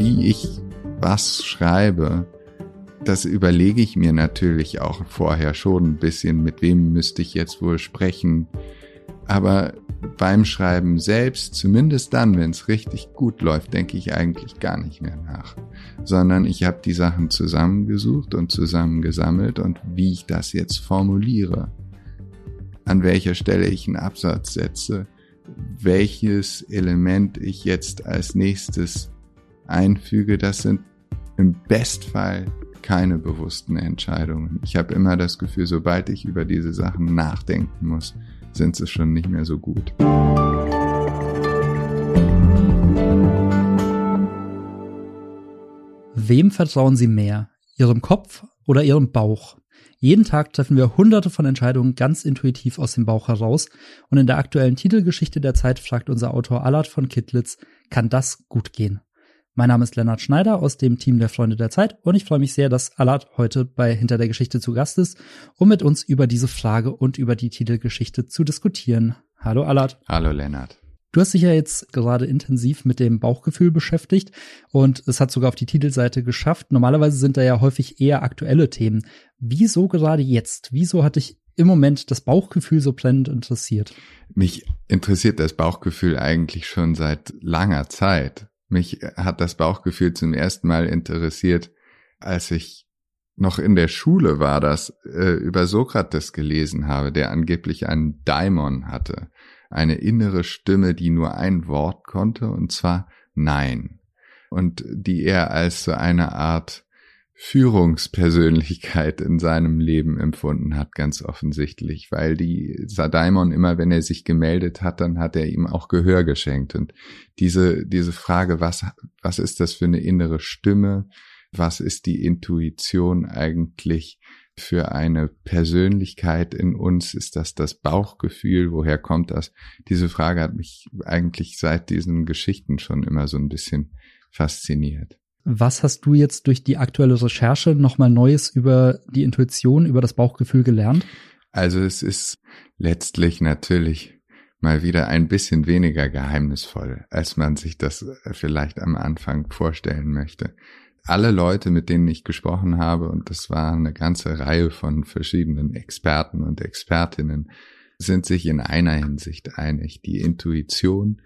wie ich was schreibe, das überlege ich mir natürlich auch vorher schon ein bisschen, mit wem müsste ich jetzt wohl sprechen. Aber beim Schreiben selbst, zumindest dann, wenn es richtig gut läuft, denke ich eigentlich gar nicht mehr nach, sondern ich habe die Sachen zusammengesucht und zusammengesammelt und wie ich das jetzt formuliere, an welcher Stelle ich einen Absatz setze, welches Element ich jetzt als nächstes einfüge, das sind im Bestfall keine bewussten Entscheidungen. Ich habe immer das Gefühl, sobald ich über diese Sachen nachdenken muss, sind sie schon nicht mehr so gut. Wem vertrauen Sie mehr? Ihrem Kopf oder Ihrem Bauch? Jeden Tag treffen wir hunderte von Entscheidungen ganz intuitiv aus dem Bauch heraus und in der aktuellen Titelgeschichte der Zeit fragt unser Autor Allard von Kittlitz, kann das gut gehen? Mein Name ist Lennart Schneider aus dem Team der Freunde der Zeit und ich freue mich sehr, dass Allard heute bei Hinter der Geschichte zu Gast ist, um mit uns über diese Frage und über die Titelgeschichte zu diskutieren. Hallo Allard. Hallo Lennart. Du hast dich ja jetzt gerade intensiv mit dem Bauchgefühl beschäftigt und es hat sogar auf die Titelseite geschafft. Normalerweise sind da ja häufig eher aktuelle Themen. Wieso gerade jetzt? Wieso hat dich im Moment das Bauchgefühl so brennend interessiert? Mich interessiert das Bauchgefühl eigentlich schon seit langer Zeit. Mich hat das Bauchgefühl zum ersten Mal interessiert, als ich noch in der Schule war, das äh, über Sokrates gelesen habe, der angeblich einen Daimon hatte, eine innere Stimme, die nur ein Wort konnte, und zwar Nein, und die er als so eine Art Führungspersönlichkeit in seinem Leben empfunden hat, ganz offensichtlich, weil die Sadaimon immer, wenn er sich gemeldet hat, dann hat er ihm auch Gehör geschenkt. Und diese, diese Frage, was, was ist das für eine innere Stimme? Was ist die Intuition eigentlich für eine Persönlichkeit in uns? Ist das das Bauchgefühl? Woher kommt das? Diese Frage hat mich eigentlich seit diesen Geschichten schon immer so ein bisschen fasziniert. Was hast du jetzt durch die aktuelle Recherche nochmal Neues über die Intuition, über das Bauchgefühl gelernt? Also es ist letztlich natürlich mal wieder ein bisschen weniger geheimnisvoll, als man sich das vielleicht am Anfang vorstellen möchte. Alle Leute, mit denen ich gesprochen habe, und das war eine ganze Reihe von verschiedenen Experten und Expertinnen, sind sich in einer Hinsicht einig. Die Intuition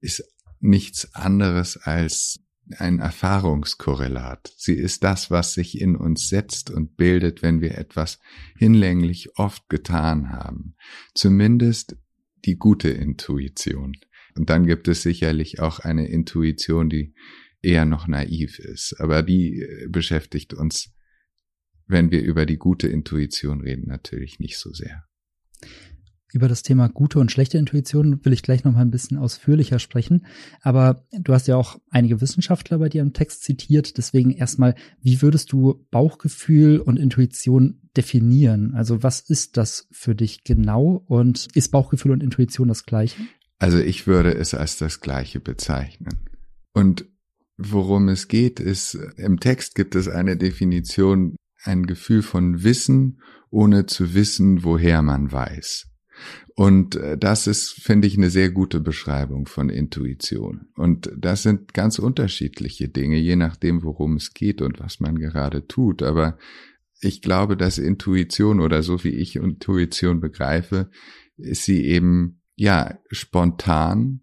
ist nichts anderes als ein Erfahrungskorrelat. Sie ist das, was sich in uns setzt und bildet, wenn wir etwas hinlänglich oft getan haben. Zumindest die gute Intuition. Und dann gibt es sicherlich auch eine Intuition, die eher noch naiv ist. Aber die äh, beschäftigt uns, wenn wir über die gute Intuition reden, natürlich nicht so sehr. Über das Thema gute und schlechte Intuition will ich gleich noch mal ein bisschen ausführlicher sprechen. Aber du hast ja auch einige Wissenschaftler bei dir im Text zitiert. Deswegen erstmal, wie würdest du Bauchgefühl und Intuition definieren? Also was ist das für dich genau? Und ist Bauchgefühl und Intuition das gleiche? Also ich würde es als das gleiche bezeichnen. Und worum es geht, ist, im Text gibt es eine Definition, ein Gefühl von Wissen, ohne zu wissen, woher man weiß. Und äh, das ist, finde ich, eine sehr gute Beschreibung von Intuition. Und das sind ganz unterschiedliche Dinge, je nachdem, worum es geht und was man gerade tut. Aber ich glaube, dass Intuition oder so wie ich Intuition begreife, ist sie eben, ja, spontan,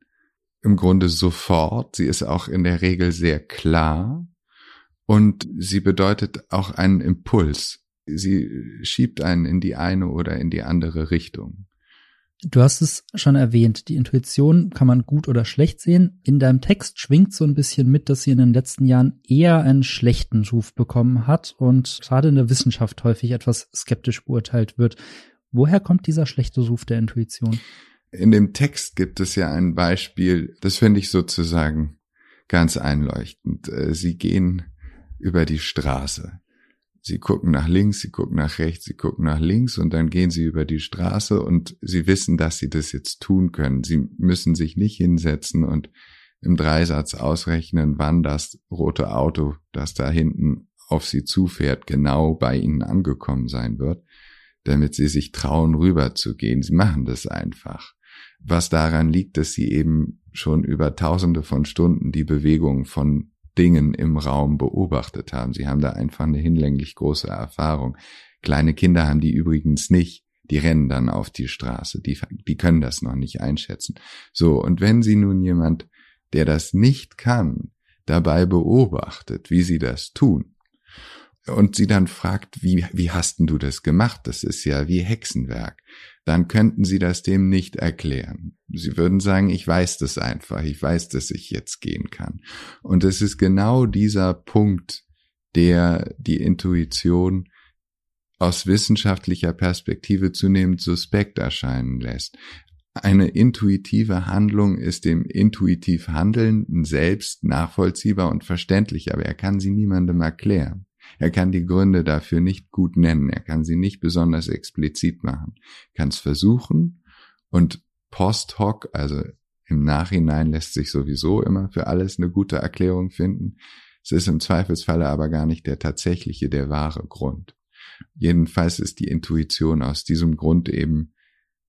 im Grunde sofort. Sie ist auch in der Regel sehr klar und sie bedeutet auch einen Impuls. Sie schiebt einen in die eine oder in die andere Richtung. Du hast es schon erwähnt, die Intuition kann man gut oder schlecht sehen. In deinem Text schwingt so ein bisschen mit, dass sie in den letzten Jahren eher einen schlechten Ruf bekommen hat und gerade in der Wissenschaft häufig etwas skeptisch beurteilt wird. Woher kommt dieser schlechte Ruf der Intuition? In dem Text gibt es ja ein Beispiel, das finde ich sozusagen ganz einleuchtend. Äh, sie gehen über die Straße. Sie gucken nach links, sie gucken nach rechts, sie gucken nach links und dann gehen sie über die Straße und sie wissen, dass sie das jetzt tun können. Sie müssen sich nicht hinsetzen und im Dreisatz ausrechnen, wann das rote Auto, das da hinten auf sie zufährt, genau bei ihnen angekommen sein wird, damit sie sich trauen, rüberzugehen. Sie machen das einfach. Was daran liegt, dass sie eben schon über tausende von Stunden die Bewegung von Dingen im Raum beobachtet haben. Sie haben da einfach eine hinlänglich große Erfahrung. Kleine Kinder haben die übrigens nicht. Die rennen dann auf die Straße. Die, die können das noch nicht einschätzen. So. Und wenn Sie nun jemand, der das nicht kann, dabei beobachtet, wie Sie das tun, und sie dann fragt, wie, wie hast denn du das gemacht? Das ist ja wie Hexenwerk. Dann könnten sie das dem nicht erklären. Sie würden sagen, ich weiß das einfach. Ich weiß, dass ich jetzt gehen kann. Und es ist genau dieser Punkt, der die Intuition aus wissenschaftlicher Perspektive zunehmend suspekt erscheinen lässt. Eine intuitive Handlung ist dem intuitiv Handelnden selbst nachvollziehbar und verständlich, aber er kann sie niemandem erklären. Er kann die Gründe dafür nicht gut nennen, er kann sie nicht besonders explizit machen, kann es versuchen und post hoc, also im Nachhinein lässt sich sowieso immer für alles eine gute Erklärung finden. Es ist im Zweifelsfalle aber gar nicht der tatsächliche, der wahre Grund. Jedenfalls ist die Intuition aus diesem Grund eben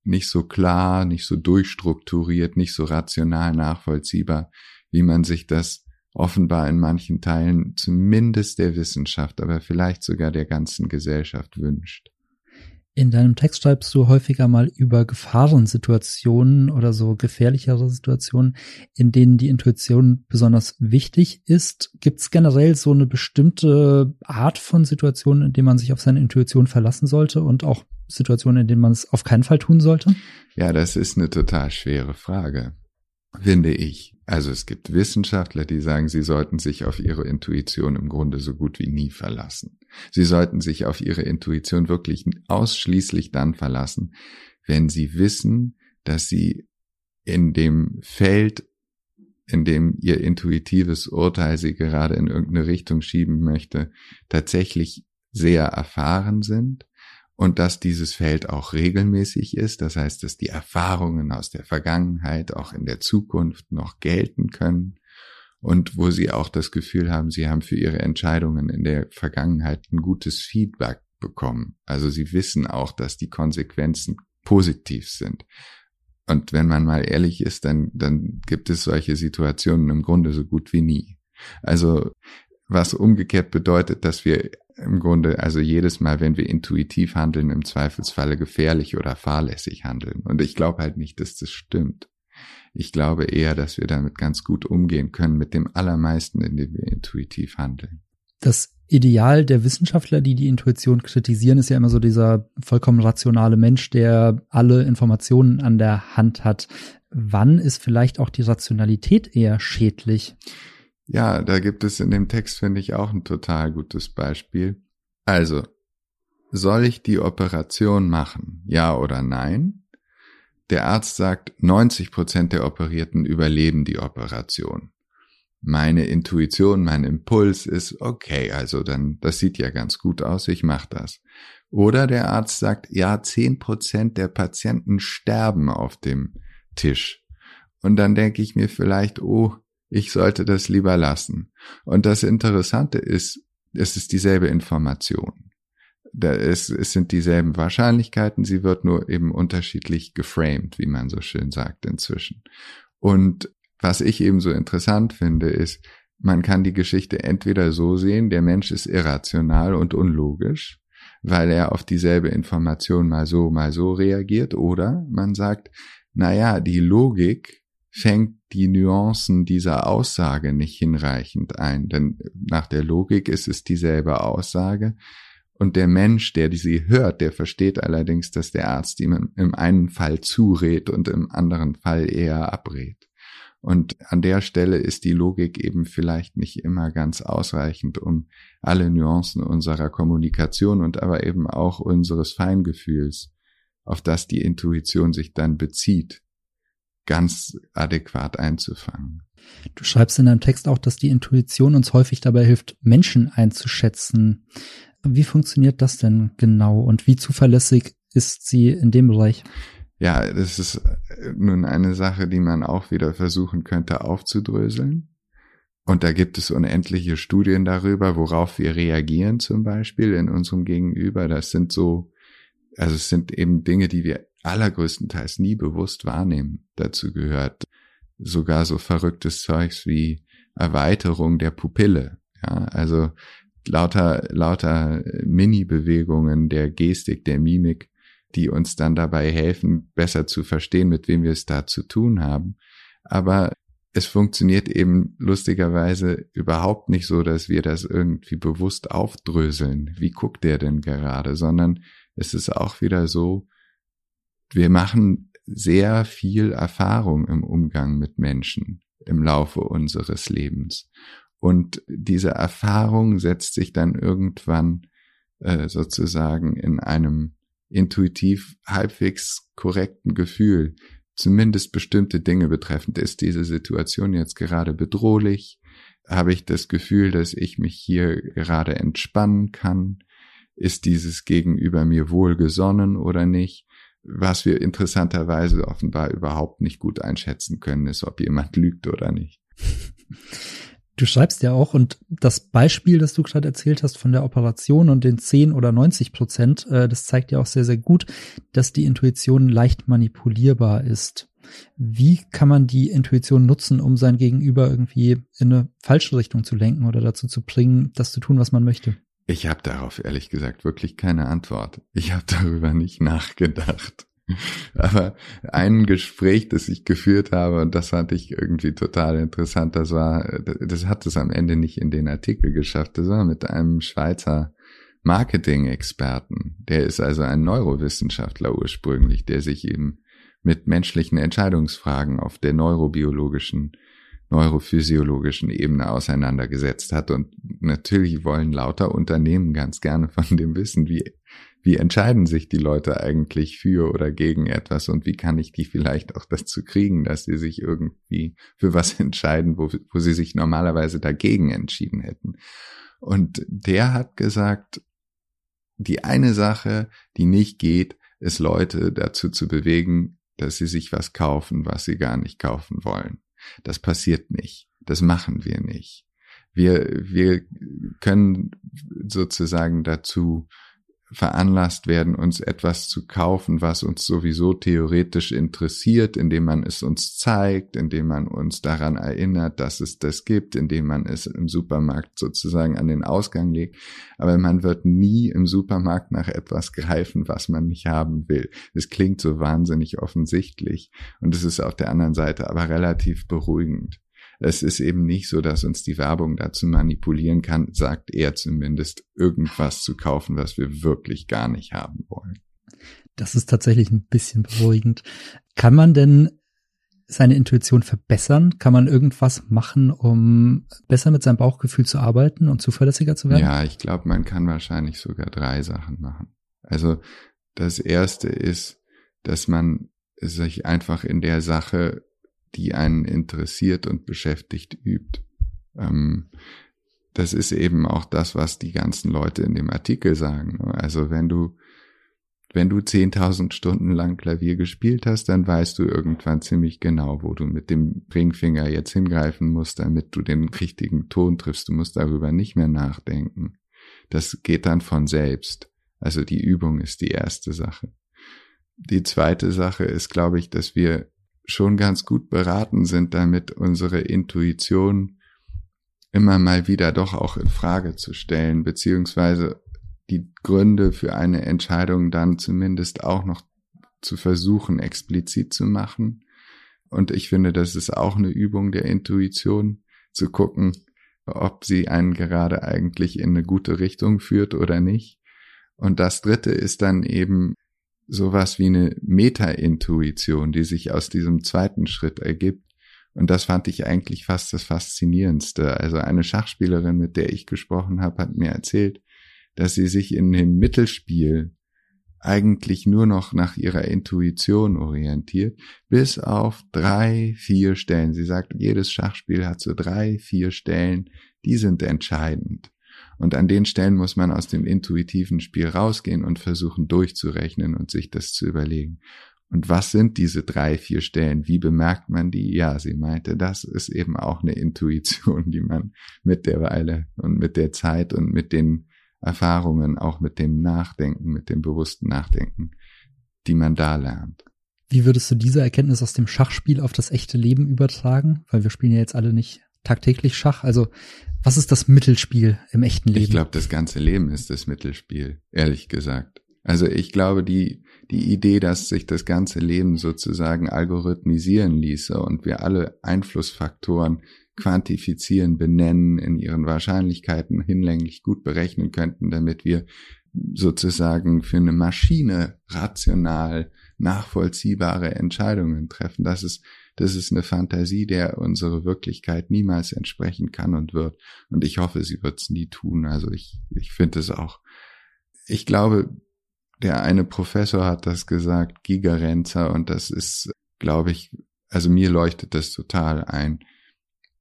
nicht so klar, nicht so durchstrukturiert, nicht so rational nachvollziehbar, wie man sich das offenbar in manchen Teilen zumindest der Wissenschaft, aber vielleicht sogar der ganzen Gesellschaft wünscht. In deinem Text schreibst du häufiger mal über Gefahrensituationen oder so gefährlichere Situationen, in denen die Intuition besonders wichtig ist. Gibt es generell so eine bestimmte Art von Situationen, in denen man sich auf seine Intuition verlassen sollte und auch Situationen, in denen man es auf keinen Fall tun sollte? Ja, das ist eine total schwere Frage, finde ich. Also es gibt Wissenschaftler, die sagen, sie sollten sich auf ihre Intuition im Grunde so gut wie nie verlassen. Sie sollten sich auf ihre Intuition wirklich ausschließlich dann verlassen, wenn sie wissen, dass sie in dem Feld, in dem ihr intuitives Urteil sie gerade in irgendeine Richtung schieben möchte, tatsächlich sehr erfahren sind und dass dieses Feld auch regelmäßig ist, das heißt, dass die Erfahrungen aus der Vergangenheit auch in der Zukunft noch gelten können und wo sie auch das Gefühl haben, sie haben für ihre Entscheidungen in der Vergangenheit ein gutes Feedback bekommen. Also sie wissen auch, dass die Konsequenzen positiv sind. Und wenn man mal ehrlich ist, dann, dann gibt es solche Situationen im Grunde so gut wie nie. Also was umgekehrt bedeutet, dass wir im Grunde, also jedes Mal, wenn wir intuitiv handeln, im Zweifelsfalle gefährlich oder fahrlässig handeln. Und ich glaube halt nicht, dass das stimmt. Ich glaube eher, dass wir damit ganz gut umgehen können mit dem allermeisten, indem wir intuitiv handeln. Das Ideal der Wissenschaftler, die die Intuition kritisieren, ist ja immer so dieser vollkommen rationale Mensch, der alle Informationen an der Hand hat. Wann ist vielleicht auch die Rationalität eher schädlich? Ja, da gibt es in dem Text, finde ich, auch ein total gutes Beispiel. Also, soll ich die Operation machen? Ja oder nein? Der Arzt sagt, 90 Prozent der Operierten überleben die Operation. Meine Intuition, mein Impuls ist, okay, also dann, das sieht ja ganz gut aus, ich mach das. Oder der Arzt sagt, ja, 10 Prozent der Patienten sterben auf dem Tisch. Und dann denke ich mir vielleicht, oh, ich sollte das lieber lassen. Und das Interessante ist, es ist dieselbe Information. Da ist, es sind dieselben Wahrscheinlichkeiten, sie wird nur eben unterschiedlich geframed, wie man so schön sagt inzwischen. Und was ich eben so interessant finde, ist, man kann die Geschichte entweder so sehen, der Mensch ist irrational und unlogisch, weil er auf dieselbe Information mal so, mal so reagiert, oder man sagt, naja, die Logik fängt die Nuancen dieser Aussage nicht hinreichend ein, denn nach der Logik ist es dieselbe Aussage. Und der Mensch, der sie hört, der versteht allerdings, dass der Arzt ihm im einen Fall zurät und im anderen Fall eher abrät. Und an der Stelle ist die Logik eben vielleicht nicht immer ganz ausreichend, um alle Nuancen unserer Kommunikation und aber eben auch unseres Feingefühls, auf das die Intuition sich dann bezieht, ganz adäquat einzufangen. Du schreibst in deinem Text auch, dass die Intuition uns häufig dabei hilft, Menschen einzuschätzen. Wie funktioniert das denn genau und wie zuverlässig ist sie in dem Bereich? Ja, das ist nun eine Sache, die man auch wieder versuchen könnte aufzudröseln. Und da gibt es unendliche Studien darüber, worauf wir reagieren zum Beispiel in unserem Gegenüber. Das sind so, also es sind eben Dinge, die wir allergrößtenteils nie bewusst wahrnehmen. Dazu gehört sogar so verrücktes Zeugs wie Erweiterung der Pupille. Ja, also lauter, lauter Mini-Bewegungen der Gestik, der Mimik, die uns dann dabei helfen, besser zu verstehen, mit wem wir es da zu tun haben. Aber es funktioniert eben lustigerweise überhaupt nicht so, dass wir das irgendwie bewusst aufdröseln. Wie guckt der denn gerade? Sondern es ist auch wieder so, wir machen sehr viel Erfahrung im Umgang mit Menschen im Laufe unseres Lebens. Und diese Erfahrung setzt sich dann irgendwann äh, sozusagen in einem intuitiv halbwegs korrekten Gefühl, zumindest bestimmte Dinge betreffend. Ist diese Situation jetzt gerade bedrohlich? Habe ich das Gefühl, dass ich mich hier gerade entspannen kann? Ist dieses Gegenüber mir wohlgesonnen oder nicht? Was wir interessanterweise offenbar überhaupt nicht gut einschätzen können, ist, ob jemand lügt oder nicht. Du schreibst ja auch, und das Beispiel, das du gerade erzählt hast von der Operation und den 10 oder 90 Prozent, äh, das zeigt ja auch sehr, sehr gut, dass die Intuition leicht manipulierbar ist. Wie kann man die Intuition nutzen, um sein Gegenüber irgendwie in eine falsche Richtung zu lenken oder dazu zu bringen, das zu tun, was man möchte? Ich habe darauf ehrlich gesagt wirklich keine Antwort. Ich habe darüber nicht nachgedacht. Aber ein Gespräch, das ich geführt habe, und das fand ich irgendwie total interessant, das war, das hat es am Ende nicht in den Artikel geschafft, das war mit einem Schweizer Marketing-Experten. Der ist also ein Neurowissenschaftler ursprünglich, der sich eben mit menschlichen Entscheidungsfragen auf der neurobiologischen, neurophysiologischen Ebene auseinandergesetzt hat. Und natürlich wollen lauter Unternehmen ganz gerne von dem wissen, wie wie entscheiden sich die Leute eigentlich für oder gegen etwas und wie kann ich die vielleicht auch dazu kriegen, dass sie sich irgendwie für was entscheiden, wo, wo sie sich normalerweise dagegen entschieden hätten. Und der hat gesagt, die eine Sache, die nicht geht, ist Leute dazu zu bewegen, dass sie sich was kaufen, was sie gar nicht kaufen wollen. Das passiert nicht. Das machen wir nicht. Wir, wir können sozusagen dazu veranlasst werden, uns etwas zu kaufen, was uns sowieso theoretisch interessiert, indem man es uns zeigt, indem man uns daran erinnert, dass es das gibt, indem man es im Supermarkt sozusagen an den Ausgang legt. Aber man wird nie im Supermarkt nach etwas greifen, was man nicht haben will. Es klingt so wahnsinnig offensichtlich und es ist auf der anderen Seite aber relativ beruhigend. Es ist eben nicht so, dass uns die Werbung dazu manipulieren kann, sagt er zumindest, irgendwas zu kaufen, was wir wirklich gar nicht haben wollen. Das ist tatsächlich ein bisschen beruhigend. Kann man denn seine Intuition verbessern? Kann man irgendwas machen, um besser mit seinem Bauchgefühl zu arbeiten und zuverlässiger zu werden? Ja, ich glaube, man kann wahrscheinlich sogar drei Sachen machen. Also das erste ist, dass man sich einfach in der Sache die einen interessiert und beschäftigt übt. Ähm, das ist eben auch das, was die ganzen Leute in dem Artikel sagen. Also wenn du, wenn du 10.000 Stunden lang Klavier gespielt hast, dann weißt du irgendwann ziemlich genau, wo du mit dem Ringfinger jetzt hingreifen musst, damit du den richtigen Ton triffst. Du musst darüber nicht mehr nachdenken. Das geht dann von selbst. Also die Übung ist die erste Sache. Die zweite Sache ist, glaube ich, dass wir schon ganz gut beraten sind, damit unsere Intuition immer mal wieder doch auch in Frage zu stellen, beziehungsweise die Gründe für eine Entscheidung dann zumindest auch noch zu versuchen, explizit zu machen. Und ich finde, das ist auch eine Übung der Intuition, zu gucken, ob sie einen gerade eigentlich in eine gute Richtung führt oder nicht. Und das dritte ist dann eben sowas wie eine Meta-Intuition, die sich aus diesem zweiten Schritt ergibt. Und das fand ich eigentlich fast das Faszinierendste. Also eine Schachspielerin, mit der ich gesprochen habe, hat mir erzählt, dass sie sich in dem Mittelspiel eigentlich nur noch nach ihrer Intuition orientiert, bis auf drei, vier Stellen. Sie sagt, jedes Schachspiel hat so drei, vier Stellen, die sind entscheidend. Und an den Stellen muss man aus dem intuitiven Spiel rausgehen und versuchen durchzurechnen und sich das zu überlegen. Und was sind diese drei, vier Stellen? Wie bemerkt man die? Ja, sie meinte, das ist eben auch eine Intuition, die man mit der Weile und mit der Zeit und mit den Erfahrungen, auch mit dem Nachdenken, mit dem bewussten Nachdenken, die man da lernt. Wie würdest du diese Erkenntnis aus dem Schachspiel auf das echte Leben übertragen? Weil wir spielen ja jetzt alle nicht tagtäglich Schach? Also was ist das Mittelspiel im echten Leben? Ich glaube, das ganze Leben ist das Mittelspiel, ehrlich gesagt. Also ich glaube, die, die Idee, dass sich das ganze Leben sozusagen algorithmisieren ließe und wir alle Einflussfaktoren quantifizieren, benennen, in ihren Wahrscheinlichkeiten hinlänglich gut berechnen könnten, damit wir sozusagen für eine Maschine rational nachvollziehbare Entscheidungen treffen. Das ist, das ist eine Fantasie, der unsere Wirklichkeit niemals entsprechen kann und wird. Und ich hoffe, sie wird es nie tun. Also ich, ich finde es auch, ich glaube, der eine Professor hat das gesagt, Gigerenzer, und das ist, glaube ich, also mir leuchtet das total ein,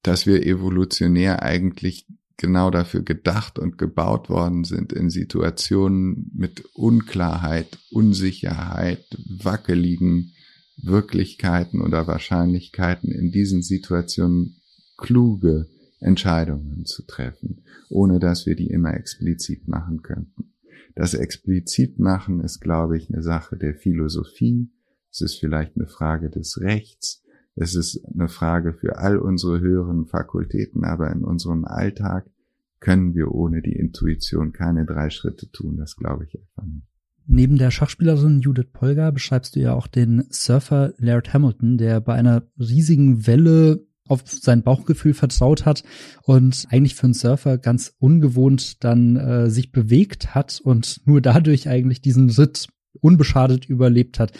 dass wir evolutionär eigentlich genau dafür gedacht und gebaut worden sind, in Situationen mit Unklarheit, Unsicherheit, wackeligen Wirklichkeiten oder Wahrscheinlichkeiten in diesen Situationen kluge Entscheidungen zu treffen, ohne dass wir die immer explizit machen könnten. Das explizit machen ist, glaube ich, eine Sache der Philosophie. Es ist vielleicht eine Frage des Rechts. Es ist eine Frage für all unsere höheren Fakultäten, aber in unserem Alltag können wir ohne die Intuition keine drei Schritte tun. Das glaube ich einfach nicht. Neben der Schachspielerin Judith Polgar beschreibst du ja auch den Surfer Laird Hamilton, der bei einer riesigen Welle auf sein Bauchgefühl vertraut hat und eigentlich für einen Surfer ganz ungewohnt dann äh, sich bewegt hat und nur dadurch eigentlich diesen Ritt unbeschadet überlebt hat.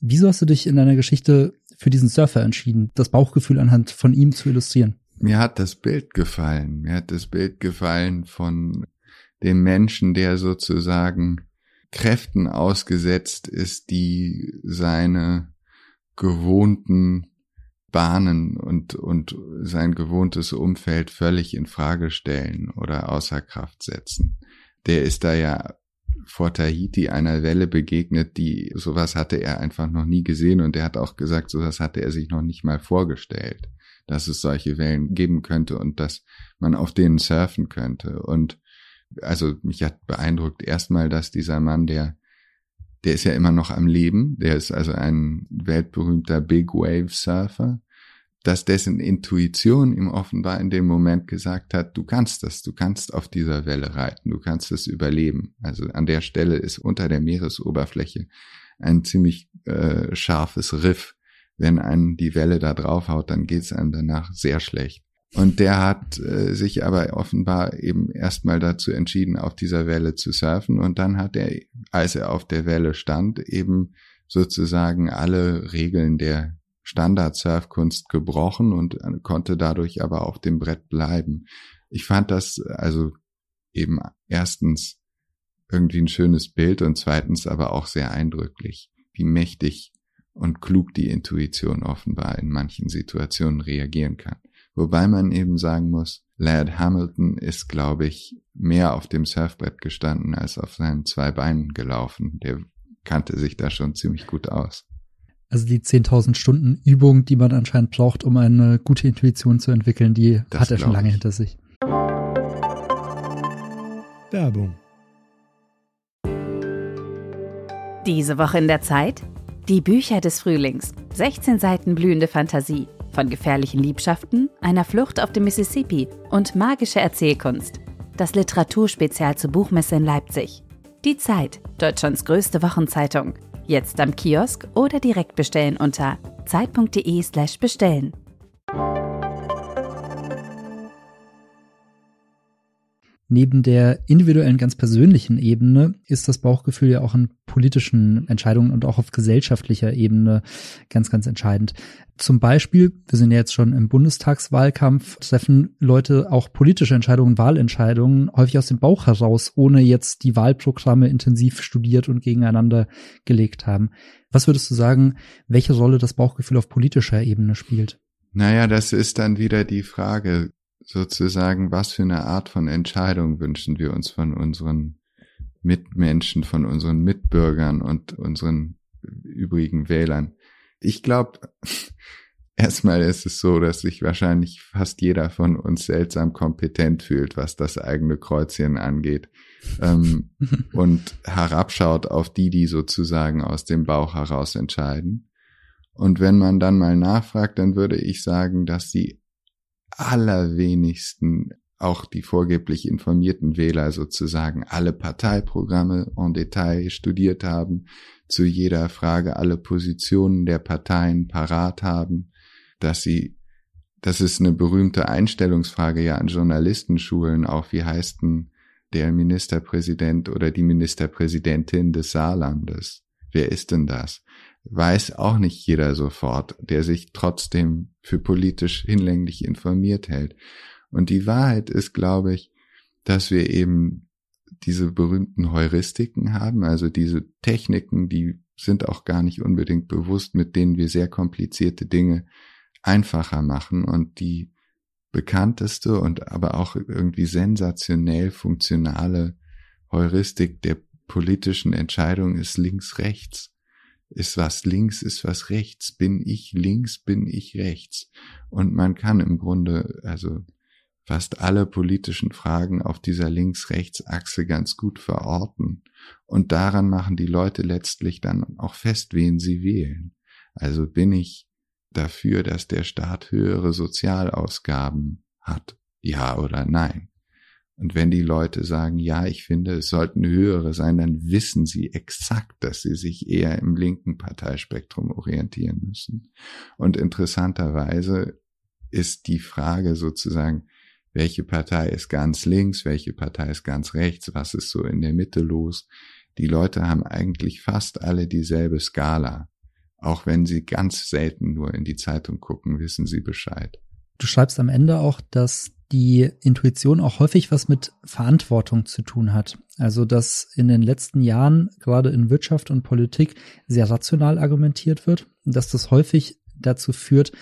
Wieso hast du dich in deiner Geschichte für diesen Surfer entschieden, das Bauchgefühl anhand von ihm zu illustrieren? Mir hat das Bild gefallen. Mir hat das Bild gefallen von dem Menschen, der sozusagen Kräften ausgesetzt ist, die seine gewohnten Bahnen und, und sein gewohntes Umfeld völlig in Frage stellen oder außer Kraft setzen. Der ist da ja vor Tahiti einer Welle begegnet, die sowas hatte er einfach noch nie gesehen und er hat auch gesagt, sowas hatte er sich noch nicht mal vorgestellt, dass es solche Wellen geben könnte und dass man auf denen surfen könnte. Und also mich hat beeindruckt erstmal, dass dieser Mann, der der ist ja immer noch am Leben, der ist also ein weltberühmter Big Wave Surfer, dass dessen Intuition ihm offenbar in dem Moment gesagt hat, du kannst das, du kannst auf dieser Welle reiten, du kannst es überleben. Also an der Stelle ist unter der Meeresoberfläche ein ziemlich äh, scharfes Riff. Wenn einen die Welle da draufhaut, dann geht's einem danach sehr schlecht. Und der hat äh, sich aber offenbar eben erstmal dazu entschieden, auf dieser Welle zu surfen. Und dann hat er, als er auf der Welle stand, eben sozusagen alle Regeln der Standard-Surfkunst gebrochen und äh, konnte dadurch aber auf dem Brett bleiben. Ich fand das also eben erstens irgendwie ein schönes Bild und zweitens aber auch sehr eindrücklich, wie mächtig und klug die Intuition offenbar in manchen Situationen reagieren kann. Wobei man eben sagen muss, Laird Hamilton ist, glaube ich, mehr auf dem Surfbrett gestanden als auf seinen zwei Beinen gelaufen. Der kannte sich da schon ziemlich gut aus. Also die 10.000 Stunden Übung, die man anscheinend braucht, um eine gute Intuition zu entwickeln, die das hat er schon lange ich. hinter sich. Werbung. Diese Woche in der Zeit? Die Bücher des Frühlings. 16 Seiten blühende Fantasie. Von gefährlichen Liebschaften, einer Flucht auf dem Mississippi und magische Erzählkunst. Das Literaturspezial zur Buchmesse in Leipzig. Die Zeit, Deutschlands größte Wochenzeitung. Jetzt am Kiosk oder direkt bestellen unter zeit.de/slash Neben der individuellen, ganz persönlichen Ebene ist das Bauchgefühl ja auch in politischen Entscheidungen und auch auf gesellschaftlicher Ebene ganz, ganz entscheidend. Zum Beispiel, wir sind ja jetzt schon im Bundestagswahlkampf, treffen Leute auch politische Entscheidungen, Wahlentscheidungen häufig aus dem Bauch heraus, ohne jetzt die Wahlprogramme intensiv studiert und gegeneinander gelegt haben. Was würdest du sagen, welche Rolle das Bauchgefühl auf politischer Ebene spielt? Naja, das ist dann wieder die Frage, sozusagen, was für eine Art von Entscheidung wünschen wir uns von unseren Mitmenschen, von unseren Mitbürgern und unseren übrigen Wählern. Ich glaube, erstmal ist es so, dass sich wahrscheinlich fast jeder von uns seltsam kompetent fühlt, was das eigene Kreuzchen angeht. ähm, und herabschaut auf die, die sozusagen aus dem Bauch heraus entscheiden. Und wenn man dann mal nachfragt, dann würde ich sagen, dass sie allerwenigsten auch die vorgeblich informierten Wähler sozusagen alle Parteiprogramme en Detail studiert haben, zu jeder Frage alle Positionen der Parteien parat haben, dass sie, das ist eine berühmte Einstellungsfrage ja an Journalistenschulen auch, wie heißt denn der Ministerpräsident oder die Ministerpräsidentin des Saarlandes? Wer ist denn das? Weiß auch nicht jeder sofort, der sich trotzdem für politisch hinlänglich informiert hält. Und die Wahrheit ist, glaube ich, dass wir eben diese berühmten Heuristiken haben, also diese Techniken, die sind auch gar nicht unbedingt bewusst, mit denen wir sehr komplizierte Dinge einfacher machen und die bekannteste und aber auch irgendwie sensationell funktionale Heuristik der politischen Entscheidung ist links-rechts. Ist was links, ist was rechts. Bin ich links, bin ich rechts. Und man kann im Grunde, also fast alle politischen Fragen auf dieser Links-Rechts-Achse ganz gut verorten. Und daran machen die Leute letztlich dann auch fest, wen sie wählen. Also bin ich dafür, dass der Staat höhere Sozialausgaben hat? Ja oder nein? Und wenn die Leute sagen, ja, ich finde, es sollten höhere sein, dann wissen sie exakt, dass sie sich eher im linken Parteispektrum orientieren müssen. Und interessanterweise ist die Frage sozusagen, welche Partei ist ganz links, welche Partei ist ganz rechts, was ist so in der Mitte los. Die Leute haben eigentlich fast alle dieselbe Skala. Auch wenn sie ganz selten nur in die Zeitung gucken, wissen sie Bescheid. Du schreibst am Ende auch, dass die Intuition auch häufig was mit Verantwortung zu tun hat. Also, dass in den letzten Jahren gerade in Wirtschaft und Politik sehr rational argumentiert wird und dass das häufig dazu führt,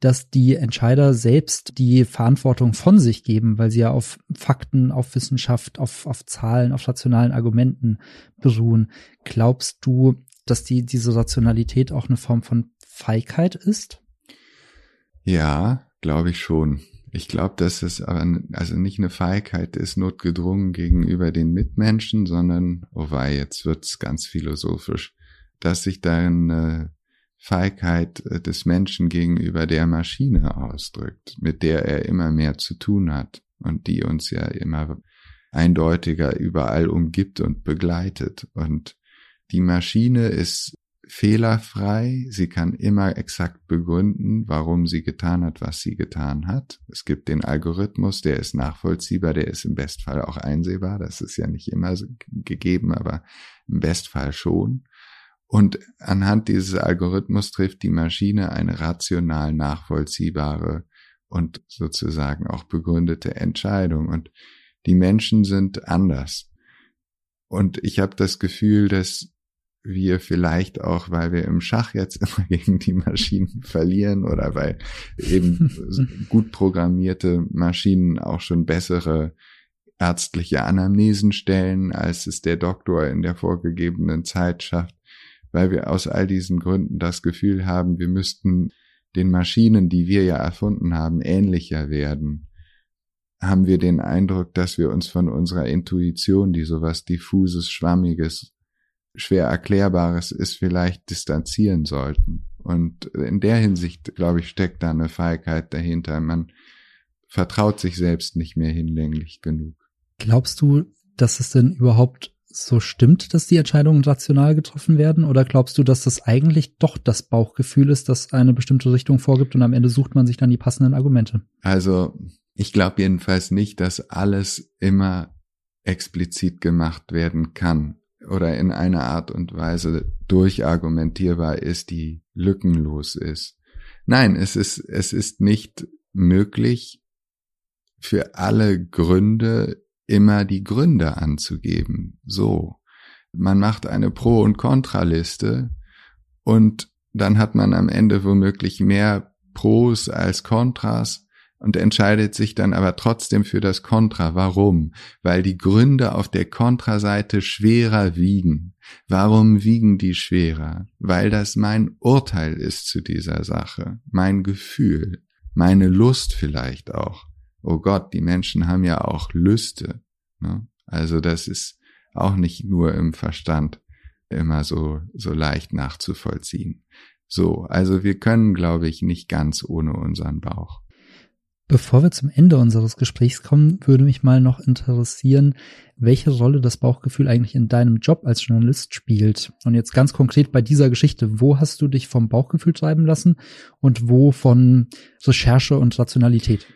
dass die Entscheider selbst die Verantwortung von sich geben, weil sie ja auf Fakten, auf Wissenschaft, auf, auf Zahlen, auf rationalen Argumenten beruhen. Glaubst du, dass die, diese Rationalität auch eine Form von Feigheit ist? Ja, glaube ich schon. Ich glaube, dass es aber also nicht eine Feigheit ist, notgedrungen gegenüber den Mitmenschen, sondern, oh wei, jetzt wird's ganz philosophisch, dass sich darin äh, Feigheit äh, des Menschen gegenüber der Maschine ausdrückt, mit der er immer mehr zu tun hat und die uns ja immer eindeutiger überall umgibt und begleitet. Und die Maschine ist fehlerfrei, sie kann immer exakt begründen, warum sie getan hat, was sie getan hat. Es gibt den Algorithmus, der ist nachvollziehbar, der ist im Bestfall auch einsehbar, das ist ja nicht immer gegeben, aber im Bestfall schon. Und anhand dieses Algorithmus trifft die Maschine eine rational nachvollziehbare und sozusagen auch begründete Entscheidung. Und die Menschen sind anders. Und ich habe das Gefühl, dass wir vielleicht auch, weil wir im Schach jetzt immer gegen die Maschinen verlieren oder weil eben gut programmierte Maschinen auch schon bessere ärztliche Anamnesen stellen, als es der Doktor in der vorgegebenen Zeit schafft, weil wir aus all diesen Gründen das Gefühl haben, wir müssten den Maschinen, die wir ja erfunden haben, ähnlicher werden, haben wir den Eindruck, dass wir uns von unserer Intuition, die sowas diffuses, schwammiges, schwer erklärbares ist, vielleicht distanzieren sollten. Und in der Hinsicht, glaube ich, steckt da eine Feigheit dahinter. Man vertraut sich selbst nicht mehr hinlänglich genug. Glaubst du, dass es denn überhaupt so stimmt, dass die Entscheidungen rational getroffen werden? Oder glaubst du, dass das eigentlich doch das Bauchgefühl ist, das eine bestimmte Richtung vorgibt und am Ende sucht man sich dann die passenden Argumente? Also ich glaube jedenfalls nicht, dass alles immer explizit gemacht werden kann oder in einer Art und Weise durchargumentierbar ist, die lückenlos ist. Nein, es ist, es ist nicht möglich, für alle Gründe immer die Gründe anzugeben. So. Man macht eine Pro- und Kontraliste und dann hat man am Ende womöglich mehr Pros als Kontras und entscheidet sich dann aber trotzdem für das Kontra. Warum? Weil die Gründe auf der Kontraseite schwerer wiegen. Warum wiegen die schwerer? Weil das mein Urteil ist zu dieser Sache, mein Gefühl, meine Lust vielleicht auch oh Gott, die Menschen haben ja auch Lüste. Ne? Also das ist auch nicht nur im Verstand immer so, so leicht nachzuvollziehen. So, also wir können, glaube ich, nicht ganz ohne unseren Bauch. Bevor wir zum Ende unseres Gesprächs kommen, würde mich mal noch interessieren, welche Rolle das Bauchgefühl eigentlich in deinem Job als Journalist spielt. Und jetzt ganz konkret bei dieser Geschichte, wo hast du dich vom Bauchgefühl treiben lassen und wo von Recherche und Rationalität?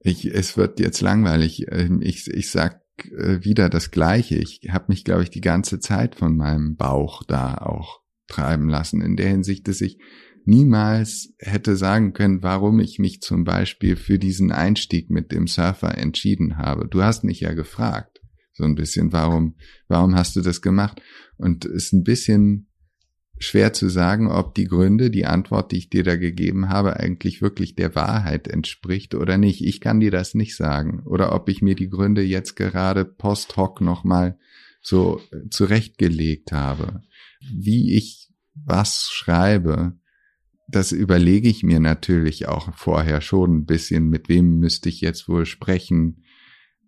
Ich, es wird jetzt langweilig. Ähm, ich, ich sag äh, wieder das Gleiche. Ich habe mich, glaube ich, die ganze Zeit von meinem Bauch da auch treiben lassen. In der Hinsicht, dass ich niemals hätte sagen können, warum ich mich zum Beispiel für diesen Einstieg mit dem Surfer entschieden habe. Du hast mich ja gefragt, so ein bisschen, warum, warum hast du das gemacht? Und es ist ein bisschen schwer zu sagen, ob die Gründe, die Antwort, die ich dir da gegeben habe, eigentlich wirklich der Wahrheit entspricht oder nicht. Ich kann dir das nicht sagen. Oder ob ich mir die Gründe jetzt gerade post hoc nochmal so zurechtgelegt habe. Wie ich was schreibe, das überlege ich mir natürlich auch vorher schon ein bisschen, mit wem müsste ich jetzt wohl sprechen.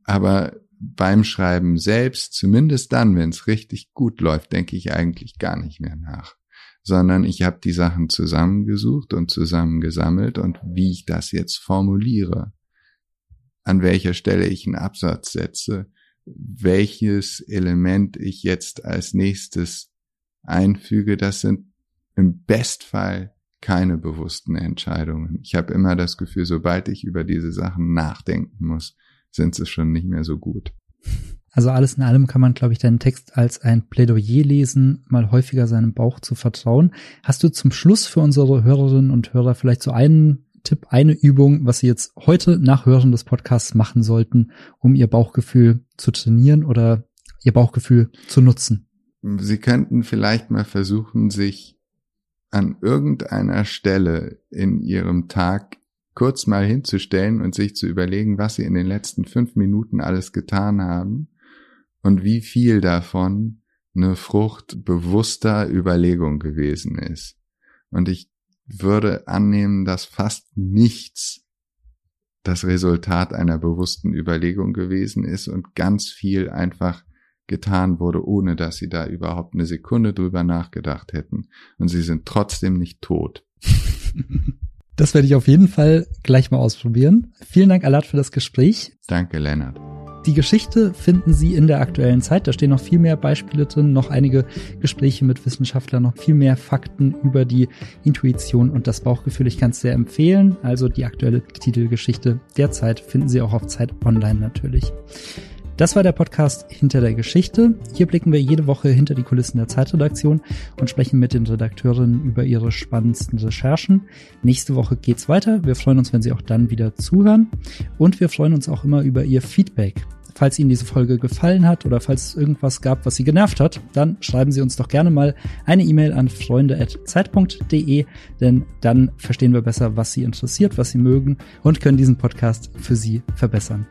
Aber beim Schreiben selbst, zumindest dann, wenn es richtig gut läuft, denke ich eigentlich gar nicht mehr nach. Sondern ich habe die Sachen zusammengesucht und zusammengesammelt und wie ich das jetzt formuliere, an welcher Stelle ich einen Absatz setze, welches Element ich jetzt als nächstes einfüge, das sind im Bestfall keine bewussten Entscheidungen. Ich habe immer das Gefühl, sobald ich über diese Sachen nachdenken muss, sind sie schon nicht mehr so gut. Also alles in allem kann man, glaube ich, deinen Text als ein Plädoyer lesen, mal häufiger seinem Bauch zu vertrauen. Hast du zum Schluss für unsere Hörerinnen und Hörer vielleicht so einen Tipp, eine Übung, was sie jetzt heute nach Hören des Podcasts machen sollten, um ihr Bauchgefühl zu trainieren oder ihr Bauchgefühl zu nutzen? Sie könnten vielleicht mal versuchen, sich an irgendeiner Stelle in ihrem Tag kurz mal hinzustellen und sich zu überlegen, was sie in den letzten fünf Minuten alles getan haben und wie viel davon eine Frucht bewusster Überlegung gewesen ist. Und ich würde annehmen, dass fast nichts das Resultat einer bewussten Überlegung gewesen ist und ganz viel einfach getan wurde, ohne dass sie da überhaupt eine Sekunde drüber nachgedacht hätten. Und sie sind trotzdem nicht tot. Das werde ich auf jeden Fall gleich mal ausprobieren. Vielen Dank, Alat, für das Gespräch. Danke, Lennart. Die Geschichte finden Sie in der aktuellen Zeit. Da stehen noch viel mehr Beispiele drin, noch einige Gespräche mit Wissenschaftlern, noch viel mehr Fakten über die Intuition und das Bauchgefühl. Ich kann es sehr empfehlen. Also die aktuelle Titelgeschichte der Zeit finden Sie auch auf Zeit Online natürlich. Das war der Podcast Hinter der Geschichte. Hier blicken wir jede Woche hinter die Kulissen der Zeitredaktion und sprechen mit den Redakteurinnen über ihre spannendsten Recherchen. Nächste Woche geht's weiter. Wir freuen uns, wenn Sie auch dann wieder zuhören. Und wir freuen uns auch immer über Ihr Feedback. Falls Ihnen diese Folge gefallen hat oder falls es irgendwas gab, was Sie genervt hat, dann schreiben Sie uns doch gerne mal eine E-Mail an freunde.zeit.de, denn dann verstehen wir besser, was Sie interessiert, was Sie mögen und können diesen Podcast für Sie verbessern.